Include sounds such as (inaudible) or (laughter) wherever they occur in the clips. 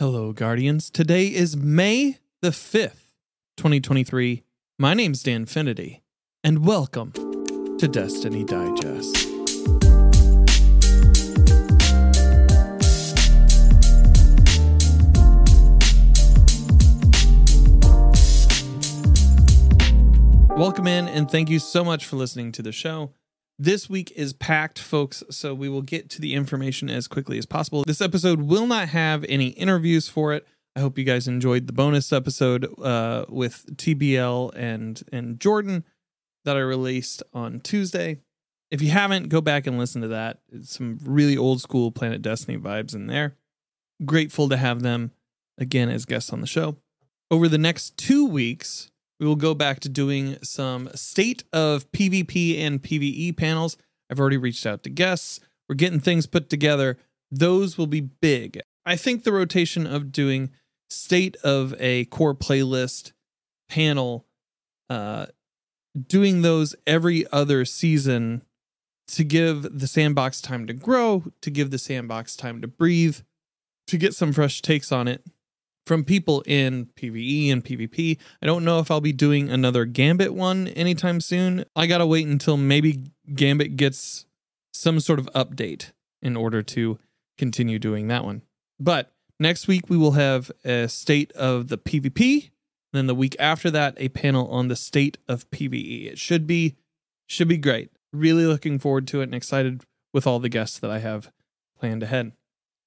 Hello, Guardians. Today is May the 5th, 2023. My name's Danfinity, and welcome to Destiny Digest. Welcome in, and thank you so much for listening to the show. This week is packed, folks, so we will get to the information as quickly as possible. This episode will not have any interviews for it. I hope you guys enjoyed the bonus episode uh, with TBL and and Jordan that I released on Tuesday. If you haven't, go back and listen to that. It's some really old school Planet Destiny vibes in there. Grateful to have them again as guests on the show. Over the next two weeks, we will go back to doing some state of PvP and PvE panels. I've already reached out to guests. We're getting things put together. Those will be big. I think the rotation of doing state of a core playlist panel, uh, doing those every other season to give the sandbox time to grow, to give the sandbox time to breathe, to get some fresh takes on it from people in PvE and PvP. I don't know if I'll be doing another Gambit one anytime soon. I gotta wait until maybe Gambit gets some sort of update in order to continue doing that one. But next week we will have a state of the PvP. Then the week after that, a panel on the state of PvE. It should be should be great. Really looking forward to it and excited with all the guests that I have planned ahead.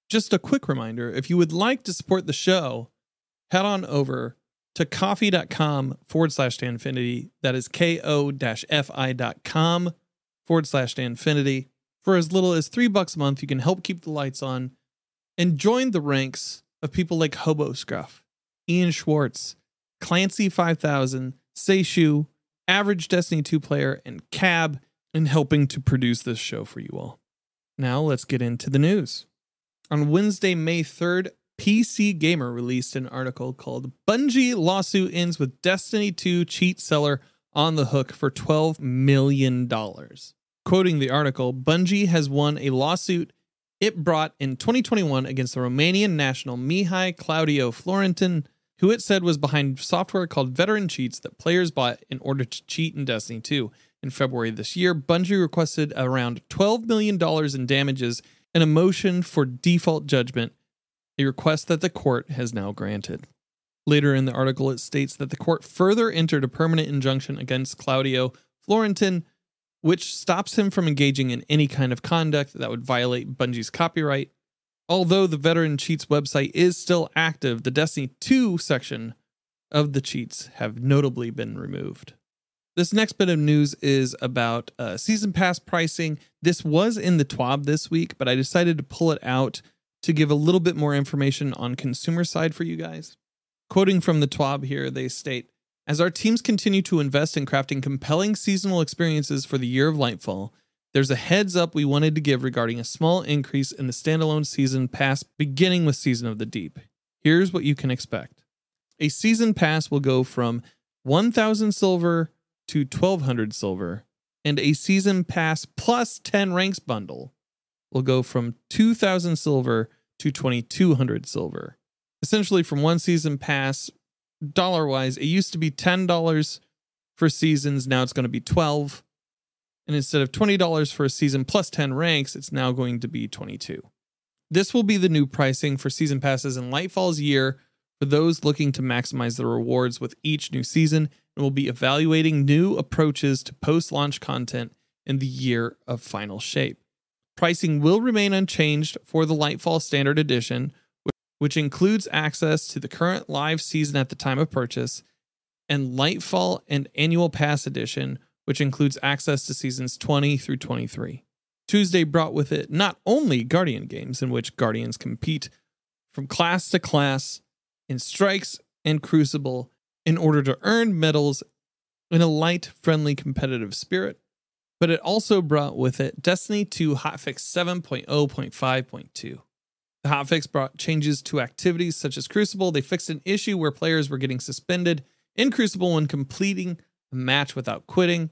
Just a quick reminder if you would like to support the show, head on over to ko-fi.com forward slash Danfinity. That is ko fi.com forward slash Danfinity. For as little as three bucks a month, you can help keep the lights on and join the ranks of people like Hobo Scruff, Ian Schwartz, Clancy 5000, Seishu, Average Destiny 2 player, and Cab in helping to produce this show for you all. Now let's get into the news. On Wednesday, May 3rd, PC Gamer released an article called Bungie Lawsuit Ends with Destiny 2 Cheat Seller on the Hook for $12 million. Quoting the article, Bungie has won a lawsuit it brought in 2021 against the Romanian national Mihai Claudiu Florentin, who it said was behind software called Veteran Cheats that players bought in order to cheat in Destiny 2. In February this year, Bungie requested around $12 million in damages and a motion for default judgment, a request that the court has now granted. Later in the article, it states that the court further entered a permanent injunction against Claudiu Florentin, which stops him from engaging in any kind of conduct that would violate Bungie's copyright. Although the Veteran Cheats website is still active, the Destiny 2 section of the cheats have notably been removed. This next bit of news is about uh, season pass pricing. This was in the TWAB this week, but I decided to pull it out to give a little bit more information on consumer side for you guys. Quoting from the TWAB here, they state As our teams continue to invest in crafting compelling seasonal experiences for the year of Lightfall, there's a heads up we wanted to give regarding a small increase in the standalone season pass beginning with Season of the Deep. Here's what you can expect a season pass will go from 1,000 silver to 1,200 silver, and a season pass plus 10 ranks bundle will go from 2,000 silver to 2,200 silver. Essentially, from one season pass, dollar wise, it used to be $10 for seasons, now it's going to be 12 and instead of $20 for a season plus 10 ranks, it's now going to be 22. This will be the new pricing for season passes in Lightfall's year for those looking to maximize the rewards with each new season and will be evaluating new approaches to post-launch content in the year of final shape. Pricing will remain unchanged for the Lightfall Standard Edition, which includes access to the current live season at the time of purchase, and Lightfall and Annual Pass Edition, which includes access to seasons 20 through 23. Tuesday brought with it not only Guardian games, in which Guardians compete from class to class in Strikes and Crucible in order to earn medals in a light, friendly, competitive spirit, but it also brought with it Destiny 2 Hotfix 7.0.5.2. The hotfix brought changes to activities such as Crucible. They fixed an issue where players were getting suspended in Crucible when completing a match without quitting.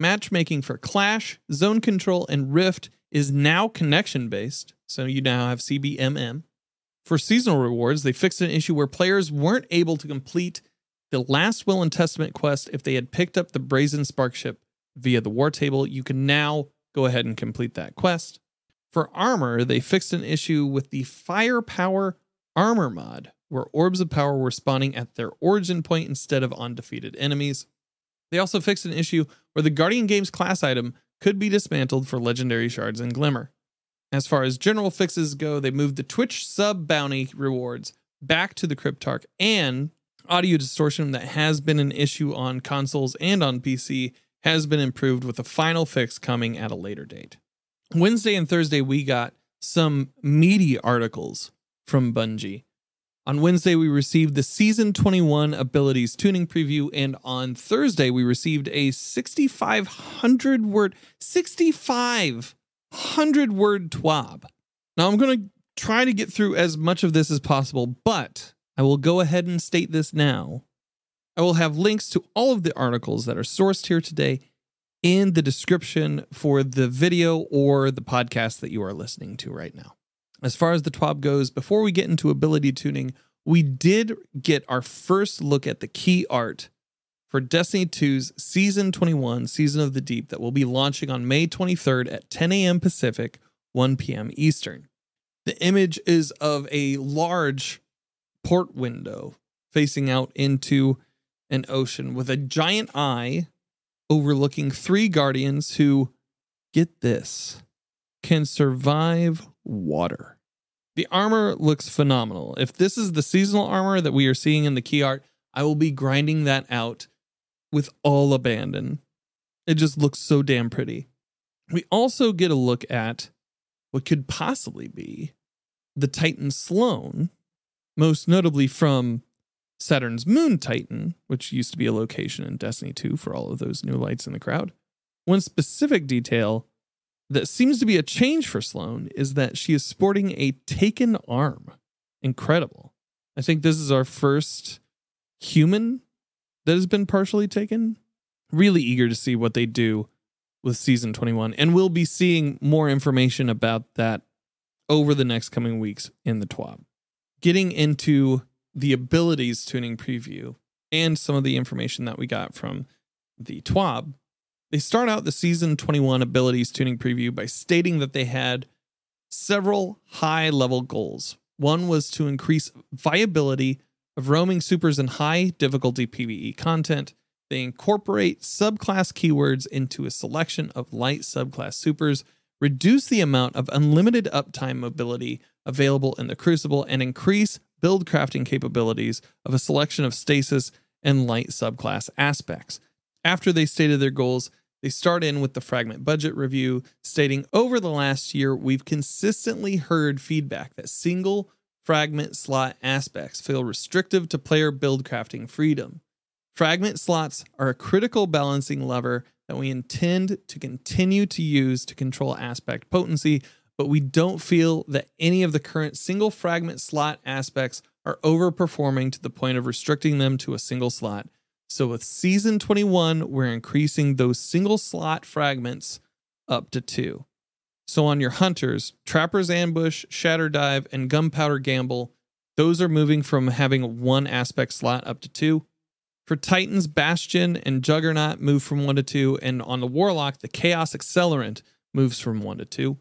Matchmaking for Clash, Zone Control, and Rift is now connection based, so you now have CBMM. For seasonal rewards, they fixed an issue where players weren't able to complete the last Will and Testament quest if they had picked up the Brazen Spark ship via the war table. You can now go ahead and complete that quest. For armor, they fixed an issue with the Firepower Armor mod, where orbs of power were spawning at their origin point instead of on defeated enemies. They also fixed an issue where the Guardian Games class item could be dismantled for legendary shards and glimmer. As far as general fixes go, they moved the Twitch sub bounty rewards back to the Cryptarch and audio distortion that has been an issue on consoles and on PC has been improved with a final fix coming at a later date. Wednesday and Thursday, we got some meaty articles from Bungie. On Wednesday, we received the Season 21 Abilities Tuning Preview, and on Thursday, we received a 6,500 word, 6,500 word TWAB. Now, I'm going to try to get through as much of this as possible, but I will go ahead and state this now. I will have links to all of the articles that are sourced here today in the description for the video or the podcast that you are listening to right now. As far as the TWAB goes, before we get into ability tuning, we did get our first look at the key art for Destiny 2's Season 21 Season of the Deep that will be launching on May 23rd at 10 a.m. Pacific, 1 p.m. Eastern. The image is of a large port window facing out into an ocean with a giant eye overlooking three guardians who, get this, can survive water. The armor looks phenomenal. If this is the seasonal armor that we are seeing in the key art, I will be grinding that out with all abandon. It just looks so damn pretty. We also get a look at what could possibly be the Titan Sloan, most notably from Saturn's moon Titan, which used to be a location in Destiny 2 for all of those new lights in the crowd. One specific detail that seems to be a change for Sloan is that she is sporting a taken arm. Incredible. I think this is our first human that has been partially taken. Really eager to see what they do with season 21. And we'll be seeing more information about that over the next coming weeks in the TWAB. Getting into the abilities tuning preview and some of the information that we got from the TWAB, they start out the season 21 abilities tuning preview by stating that they had several high level goals. One was to increase viability of roaming supers in high difficulty PvE content. They incorporate subclass keywords into a selection of light subclass supers, reduce the amount of unlimited uptime mobility available in the Crucible, and increase build crafting capabilities of a selection of stasis and light subclass aspects. After they stated their goals, they start in with the fragment budget review, stating over the last year, we've consistently heard feedback that single fragment slot aspects feel restrictive to player build crafting freedom. Fragment slots are a critical balancing lever that we intend to continue to use to control aspect potency but we don't feel that any of the current single fragment slot aspects are overperforming to the point of restricting them to a single slot. So with season 21, we're increasing those single slot fragments up to two. So on your hunters, Trapper's Ambush, Shatter Dive, and Gunpowder Gamble, those are moving from having one aspect slot up to two. For Titans, Bastion and Juggernaut move from one to two, and on the Warlock, the Chaos Accelerant moves from one to two.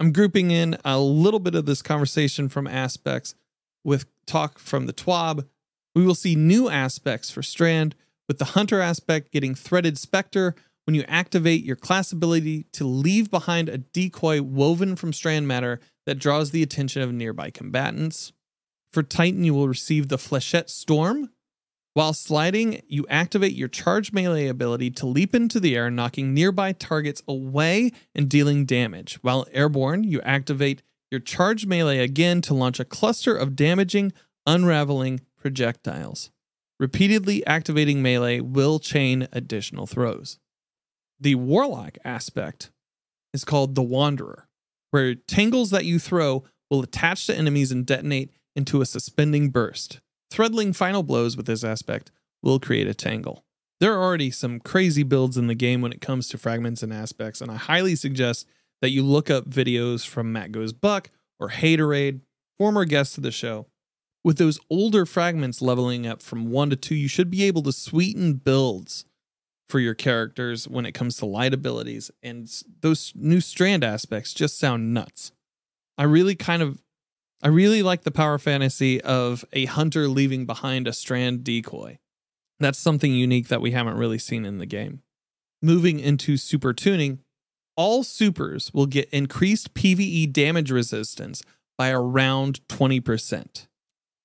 I'm grouping in a little bit of this conversation from aspects with talk from the TWAB. We will see new aspects for Strand, with the Hunter aspect getting Threaded Spectre when you activate your class ability to leave behind a decoy woven from Strand matter that draws the attention of nearby combatants. For Titan, you will receive the Flechette Storm, while sliding, you activate your charge melee ability to leap into the air, knocking nearby targets away and dealing damage. While airborne, you activate your charge melee again to launch a cluster of damaging, unraveling projectiles. Repeatedly activating melee will chain additional throws. The warlock aspect is called the Wanderer, where tangles that you throw will attach to enemies and detonate into a suspending burst. Threadling final blows with this aspect will create a tangle. There are already some crazy builds in the game when it comes to fragments and aspects, and I highly suggest that you look up videos from Matt Goes Buck or Haterade former guests of the show. With those older fragments leveling up from 1 to 2, you should be able to sweeten builds for your characters when it comes to light abilities. And those new strand aspects just sound nuts. I really kind of I really like the power fantasy of a hunter leaving behind a strand decoy. That's something unique that we haven't really seen in the game. Moving into super tuning, all supers will get increased PvE damage resistance by around 20%.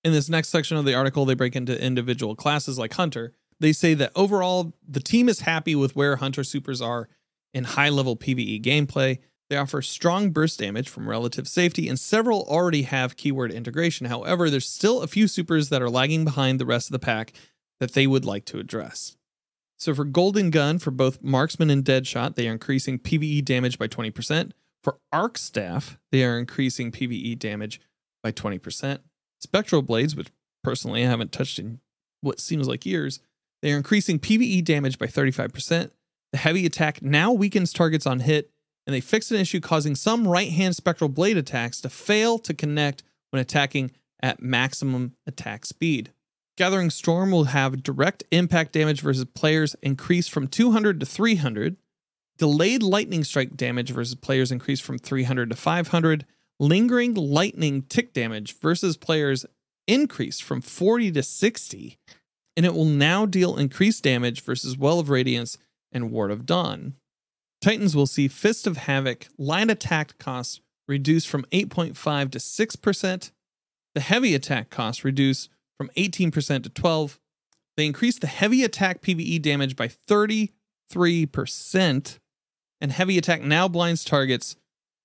In this next section of the article, they break into individual classes like Hunter. They say that overall, the team is happy with where Hunter supers are in high level PvE gameplay. They offer strong burst damage from relative safety, and several already have keyword integration. However, there's still a few supers that are lagging behind the rest of the pack that they would like to address. So for Golden Gun, for both Marksman and Deadshot, they are increasing PvE damage by 20%. For Arc Staff, they are increasing PvE damage by 20%. Spectral Blades, which personally I haven't touched in what seems like years, they are increasing PvE damage by 35%. The heavy attack now weakens targets on hit, and they fix an issue causing some right hand spectral blade attacks to fail to connect when attacking at maximum attack speed. Gathering Storm will have direct impact damage versus players increase from 200 to 300. Delayed lightning strike damage versus players increase from 300 to 500. Lingering lightning tick damage versus players increase from 40 to 60. And it will now deal increased damage versus Well of Radiance and Ward of Dawn. Titans will see Fist of Havoc line attack costs reduced from 8.5 to 6%. The heavy attack costs reduced from 18% to 12. They increased the heavy attack PvE damage by 33%, and heavy attack now blinds targets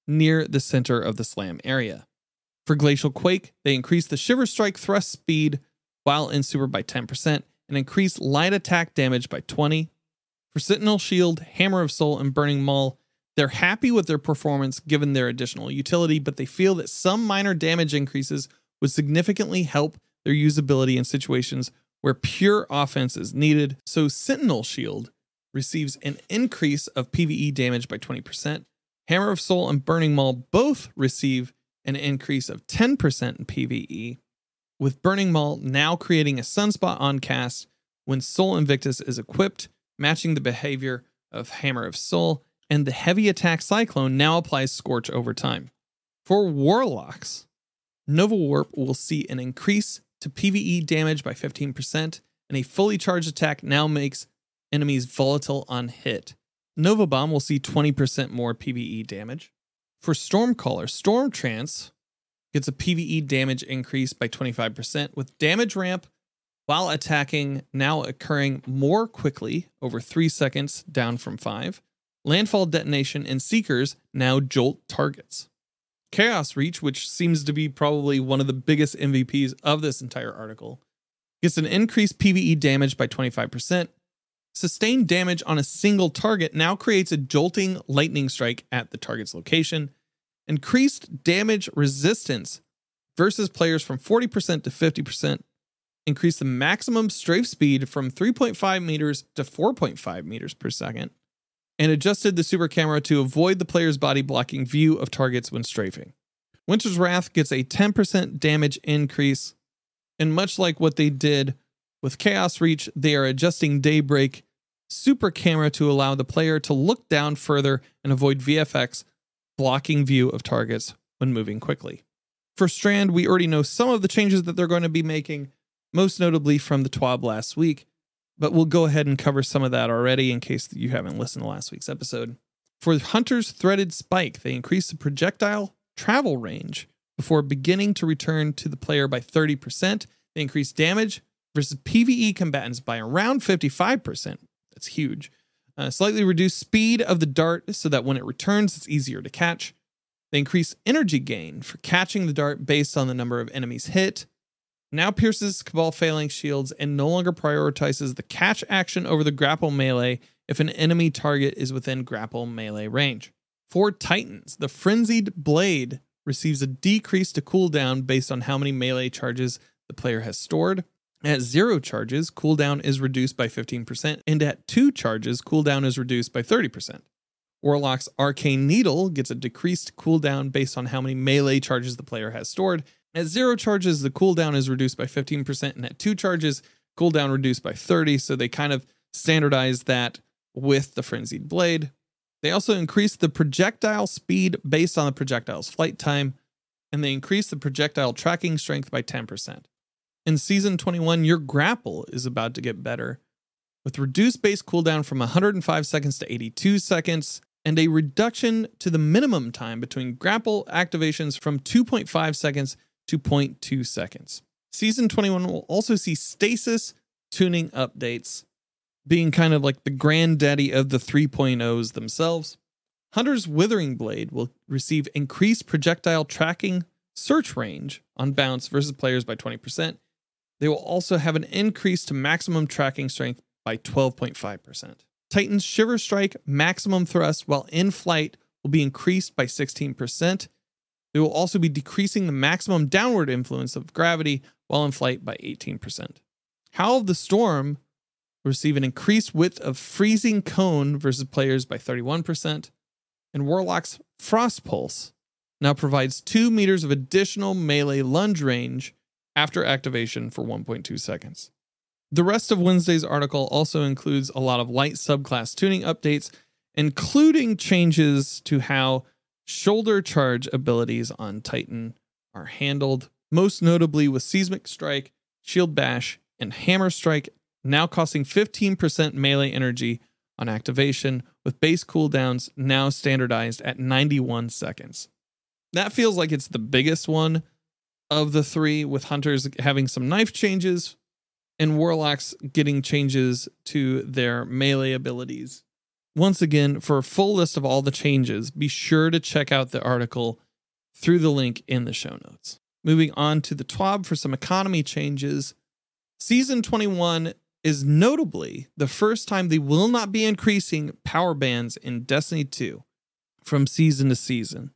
near the center of the slam area. For Glacial Quake, they increased the Shiver Strike thrust speed while in super by 10% and increased light attack damage by 20. For Sentinel Shield, Hammer of Sol, and Burning Maul, they're happy with their performance given their additional utility, but they feel that some minor damage increases would significantly help their usability in situations where pure offense is needed. So Sentinel Shield receives an increase of PvE damage by 20%. Hammer of Sol and Burning Maul both receive an increase of 10% in PvE, with Burning Maul now creating a sunspot on cast when Sol Invictus is equipped, matching the behavior of Hammer of Sol, and the heavy attack Cyclone now applies Scorch over time. For Warlocks, Nova Warp will see an increase to PvE damage by 15%, and a fully charged attack now makes enemies volatile on hit. Nova Bomb will see 20% more PvE damage. For Stormcaller, Storm Trance gets a PvE damage increase by 25%, with damage ramp while attacking now occurring more quickly over 3 seconds, down from 5. Landfall detonation and Seekers now jolt targets. Chaos Reach, which seems to be probably one of the biggest MVPs of this entire article, gets an increased PvE damage by 25%. Sustained damage on a single target now creates a jolting lightning strike at the target's location. Increased damage resistance versus players from 40% to 50%. Increase the maximum strafe speed from 3.5 meters to 4.5 meters per second and adjusted the super camera to avoid the player's body blocking view of targets when strafing. Winter's Wrath gets a 10% damage increase, and much like what they did with Chaos Reach, they are adjusting Daybreak super camera to allow the player to look down further and avoid VFX blocking view of targets when moving quickly. For Strand, we already know some of the changes that they're going to be making, most notably from the TWAB last week but we'll go ahead and cover some of that already in case you haven't listened to last week's episode. For Hunter's Threaded Spike, they increase the projectile travel range before beginning to return to the player by 30%. They increase damage versus PvE combatants by around 55%. That's huge. Uh, slightly reduce speed of the dart so that when it returns, it's easier to catch. They increase energy gain for catching the dart based on the number of enemies hit now pierces Cabal Phalanx shields and no longer prioritizes the catch action over the grapple melee if an enemy target is within grapple melee range. For Titans, the Frenzied Blade receives a decrease to cooldown based on how many melee charges the player has stored. At zero charges, cooldown is reduced by 15%, and at two charges, cooldown is reduced by 30%. Warlock's Arcane Needle gets a decreased cooldown based on how many melee charges the player has stored, At zero charges, the cooldown is reduced by 15%, and at two charges, cooldown reduced by 30. So they kind of standardized that with the Frenzied Blade. They also increased the projectile speed based on the projectile's flight time, and they increased the projectile tracking strength by 10%. In Season 21, your grapple is about to get better, with reduced base cooldown from 105 seconds to 82 seconds, and a reduction to the minimum time between grapple activations from 2.5 seconds to 0.2 seconds. Season 21 will also see stasis tuning updates, being kind of like the granddaddy of the 3.0s themselves. Hunter's Withering Blade will receive increased projectile tracking search range on bounce versus players by 20%. They will also have an increase to maximum tracking strength by 12.5%. Titan's Shiver Strike maximum thrust while in flight will be increased by 16%. They will also be decreasing the maximum downward influence of gravity while in flight by 18%. Howl of the Storm will receive an increased width of freezing cone versus players by 31%. And Warlock's Frost Pulse now provides 2 meters of additional melee lunge range after activation for 1.2 seconds. The rest of Wednesday's article also includes a lot of light subclass tuning updates, including changes to how shoulder charge abilities on Titan are handled, most notably with Seismic Strike, Shield Bash, and Hammer Strike now costing 15% melee energy on activation, with base cooldowns now standardized at 91 seconds. That feels like it's the biggest one of the three, with Hunters having some knife changes and Warlocks getting changes to their melee abilities. Once again, for a full list of all the changes, be sure to check out the article through the link in the show notes. Moving on to the TWAB for some economy changes. Season 21 is notably the first time they will not be increasing power bands in Destiny 2 from season to season.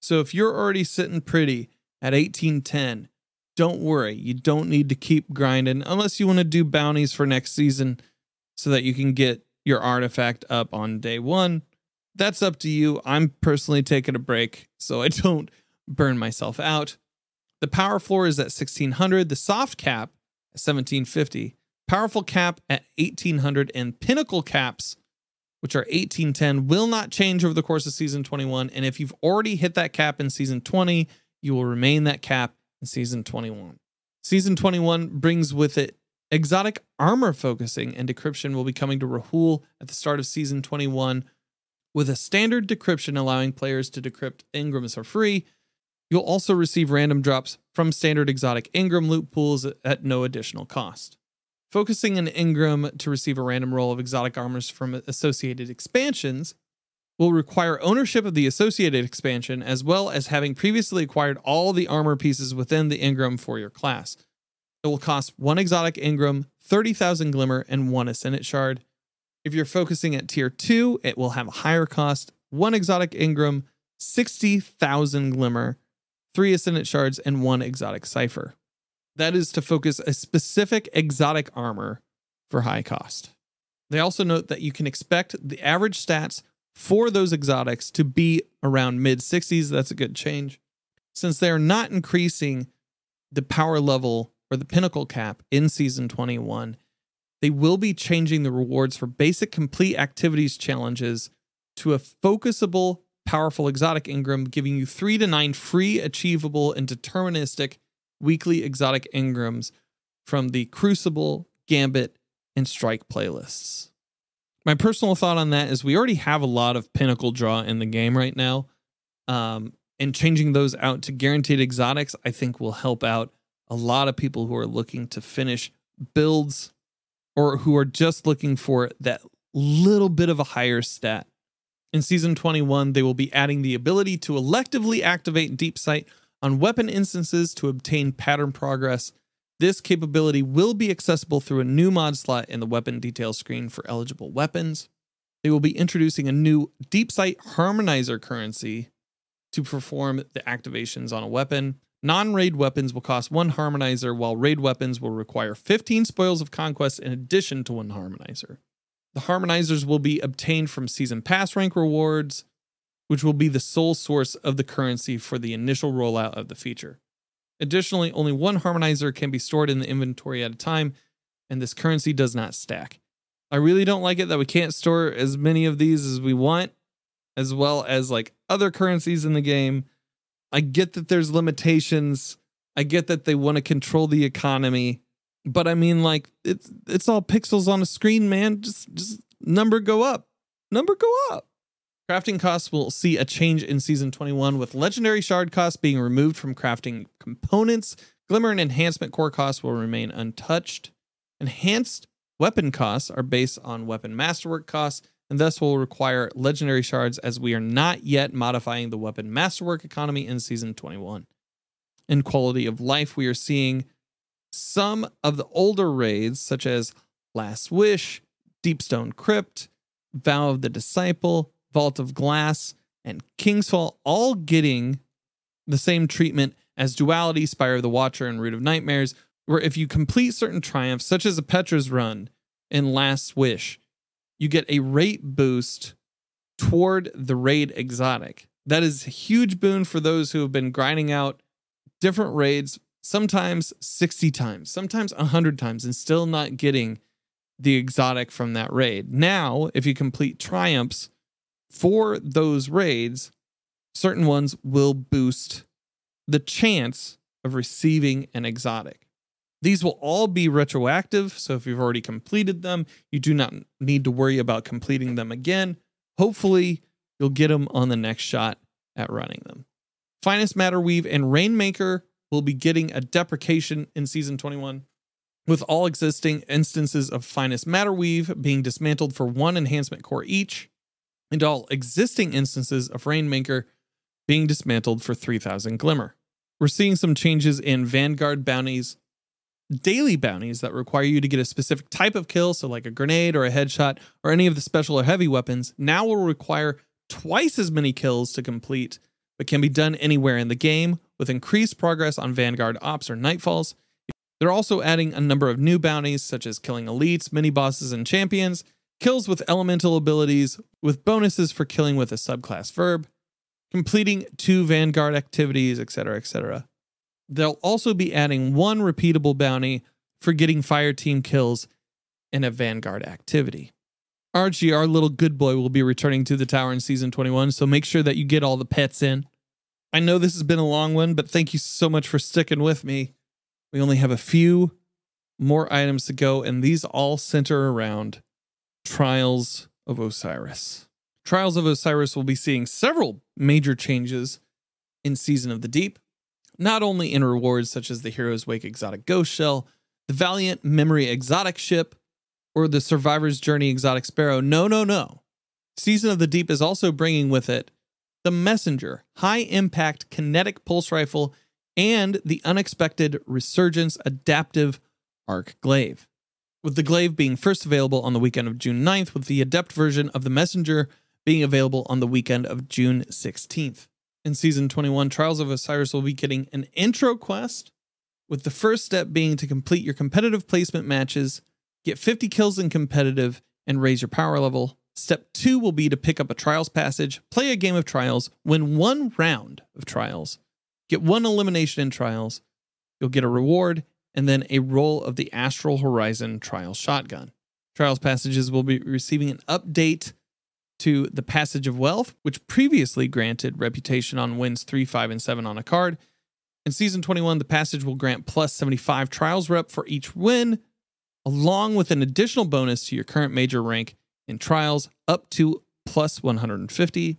So if you're already sitting pretty at 1810, don't worry. You don't need to keep grinding unless you want to do bounties for next season so that you can get your artifact up on day one. That's up to you. I'm personally taking a break so I (laughs) don't burn myself out. The power floor is at 1600, the soft cap at 1750, powerful cap at 1800, and pinnacle caps, which are 1810, will not change over the course of season 21. And if you've already hit that cap in season 20, you will remain that cap in season 21. Season 21 brings with it exotic armor focusing, and decryption will be coming to Rahool at the start of season 21 with a standard decryption allowing players to decrypt Engrams for free. You'll also receive random drops from standard exotic Engram loot pools at no additional cost. Focusing an Engram to receive a random roll of exotic armors from associated expansions will require ownership of the associated expansion as well as having previously acquired all the armor pieces within the Engram for your class. It will cost one exotic Engram, 30,000 glimmer, and one ascendant shard. If you're focusing at tier 2, it will have a higher cost, one exotic Engram, 60,000 glimmer, three ascendant shards, and one exotic cipher. That is to focus a specific exotic armor for high cost. They also note that you can expect the average stats for those exotics to be around mid 60s. That's a good change. Since they are not increasing the power level or the pinnacle cap in season 21, they will be changing the rewards for basic complete activities challenges to a focusable, powerful exotic Engram, giving you three to nine free, achievable, and deterministic weekly exotic Engrams from the Crucible, Gambit, and Strike playlists my personal thought on that is we already have a lot of pinnacle draw in the game right now. Um, and changing those out to guaranteed exotics, I think will help out a lot of people who are looking to finish builds or who are just looking for that little bit of a higher stat. In season 21, they will be adding the ability to electively activate Deep Sight on weapon instances to obtain pattern progress this capability will be accessible through a new mod slot in the weapon detail screen for eligible weapons. They will be introducing a new Deep Sight Harmonizer currency to perform the activations on a weapon. Non raid weapons will cost one harmonizer, while raid weapons will require 15 spoils of conquest in addition to one harmonizer. The harmonizers will be obtained from season pass rank rewards, which will be the sole source of the currency for the initial rollout of the feature. Additionally, only one harmonizer can be stored in the inventory at a time, and this currency does not stack. I really don't like it that we can't store as many of these as we want, as well as like other currencies in the game. I get that there's limitations. I get that they want to control the economy, but I mean like it's it's all pixels on a screen, man. Just just number go up. Number go up. Crafting costs will see a change in season 21 with legendary shard costs being removed from crafting components. Glimmer and enhancement core costs will remain untouched. Enhanced weapon costs are based on weapon masterwork costs and thus will require legendary shards as we are not yet modifying the weapon masterwork economy in season 21. In quality of life, we are seeing some of the older raids such as Last Wish, Deepstone Crypt, Vow of the Disciple, Vault of Glass, and Kingsfall all getting the same treatment as Duality, Spire of the Watcher, and Root of Nightmares, where if you complete certain triumphs, such as a Petra's run in Last Wish, you get a rate boost toward the raid exotic. That is a huge boon for those who have been grinding out different raids, sometimes 60 times, sometimes 100 times, and still not getting the exotic from that raid. Now, if you complete triumphs for those raids, certain ones will boost the chance of receiving an exotic. These will all be retroactive, so if you've already completed them, you do not need to worry about completing them again. Hopefully, you'll get them on the next shot at running them. Finest Matter Weave and Rainmaker will be getting a deprecation in season 21, with all existing instances of Finest Matter Weave being dismantled for one enhancement core each and all existing instances of Rainmaker being dismantled for 3000 Glimmer. We're seeing some changes in Vanguard bounties, daily bounties that require you to get a specific type of kill, so like a grenade or a headshot or any of the special or heavy weapons, now will require twice as many kills to complete, but can be done anywhere in the game with increased progress on Vanguard ops or nightfalls. They're also adding a number of new bounties, such as killing elites, mini bosses, and champions, kills with elemental abilities, with bonuses for killing with a subclass verb, completing two Vanguard activities, etc., etc. They'll also be adding one repeatable bounty for getting fire team kills in a Vanguard activity. Archie, our little good boy, will be returning to the tower in season 21, so make sure that you get all the pets in. I know this has been a long one, but thank you so much for sticking with me. We only have a few more items to go, and these all center around Trials of Osiris. Trials of Osiris will be seeing several major changes in Season of the Deep, not only in rewards such as the Hero's Wake Exotic Ghost Shell, the Valiant Memory Exotic Ship, or the Survivor's Journey Exotic Sparrow. No, no, no. Season of the Deep is also bringing with it the Messenger, high impact kinetic pulse rifle, and the unexpected Resurgence adaptive arc glaive with the glaive being first available on the weekend of June 9th, with the adept version of the messenger being available on the weekend of June 16th. In season 21, Trials of Osiris will be getting an intro quest, with the first step being to complete your competitive placement matches, get 50 kills in competitive, and raise your power level. Step two will be to pick up a trials passage, play a game of trials, win one round of trials, get one elimination in trials. You'll get a reward and then a roll of the Astral Horizon Trials Shotgun. Trials passages will be receiving an update to the Passage of Wealth, which previously granted reputation on wins 3, 5, and 7 on a card. In Season 21, the passage will grant plus 75 Trials rep for each win, along with an additional bonus to your current major rank in Trials up to plus 150.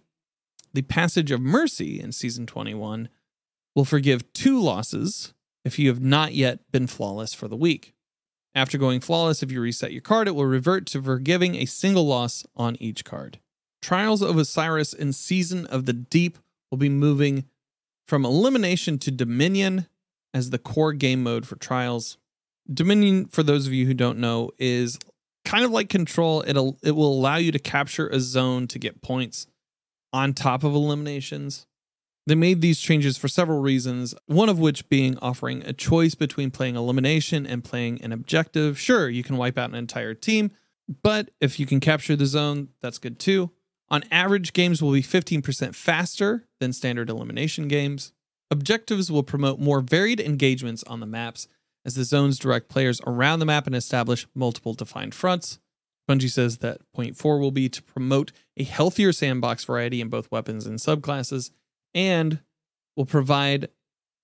The Passage of Mercy in Season 21 will forgive two losses if you have not yet been flawless for the week. After going flawless, if you reset your card, it will revert to forgiving a single loss on each card. Trials of Osiris and Season of the Deep will be moving from Elimination to Dominion as the core game mode for Trials. Dominion, for those of you who don't know, is kind of like Control. It'll it will allow you to capture a zone to get points on top of eliminations. They made these changes for several reasons, one of which being offering a choice between playing elimination and playing an objective. Sure, you can wipe out an entire team, but if you can capture the zone, that's good too. On average, games will be 15% faster than standard elimination games. Objectives will promote more varied engagements on the maps as the zones direct players around the map and establish multiple defined fronts. Bungie says that point four will be to promote a healthier sandbox variety in both weapons and subclasses, and will provide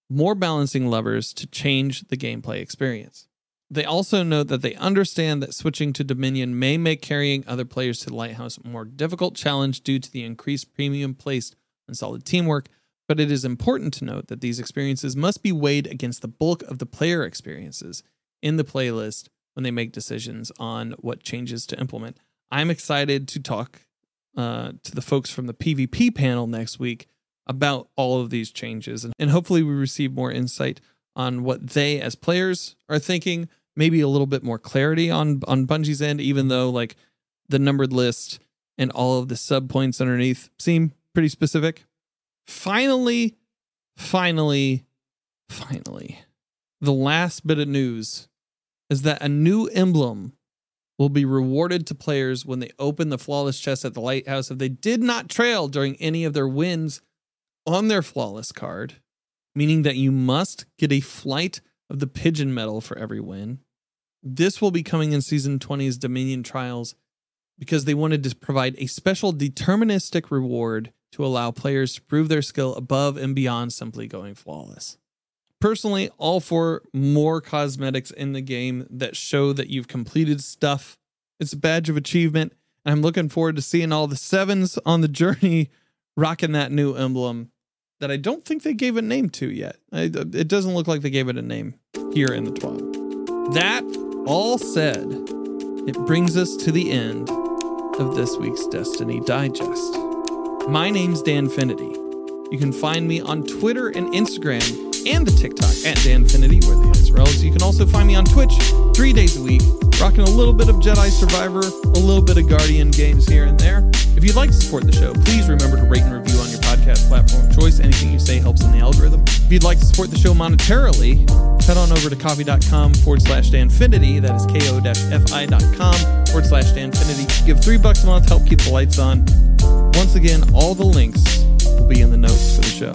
more balancing levers to change the gameplay experience. They also note that they understand that switching to Dominion may make carrying other players to the Lighthouse a more difficult challenge due to the increased premium placed on solid teamwork, but it is important to note that these experiences must be weighed against the bulk of the player experiences in the playlist when they make decisions on what changes to implement. I'm excited to talk uh, to the folks from the PvP panel next week about all of these changes, and, and hopefully we receive more insight on what they as players are thinking, maybe a little bit more clarity on on Bungie's end, even though like the numbered list and all of the sub points underneath seem pretty specific. Finally, finally, finally, the last bit of news is that a new emblem will be rewarded to players when they open the flawless chest at the lighthouse if they did not trail during any of their wins on their flawless card, meaning that you must get a flight of the pigeon medal for every win. This will be coming in season 20's Dominion Trials because they wanted to provide a special deterministic reward to allow players to prove their skill above and beyond simply going flawless. Personally, all for more cosmetics in the game that show that you've completed stuff. It's a badge of achievement, and I'm looking forward to seeing all the sevens on the journey (laughs) rocking that new emblem that I don't think they gave a name to yet. it doesn't look like they gave it a name here in the TWAB. That all said, it brings us to the end of this week's Destiny Digest. My name's Danfinity. You can find me on Twitter and Instagram and the TikTok at Danfinity, where the answer is. You can also find me on Twitch three days a week, rocking a little bit of Jedi Survivor, a little bit of Guardian games here and there. If you'd like to support the show, please remember to rate and review on your podcast platform of choice. Anything you say helps in the algorithm. If you'd like to support the show monetarily, head on over to ko-fi.com forward slash Danfinity. That is ko-fi.com forward slash Danfinity. Give three bucks a month, help keep the lights on. Once again, all the links will be in the notes for the show.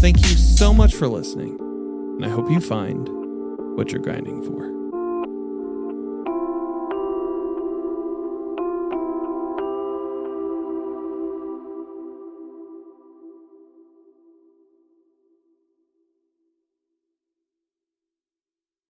Thank you so much for listening, and I hope you find what you're grinding for.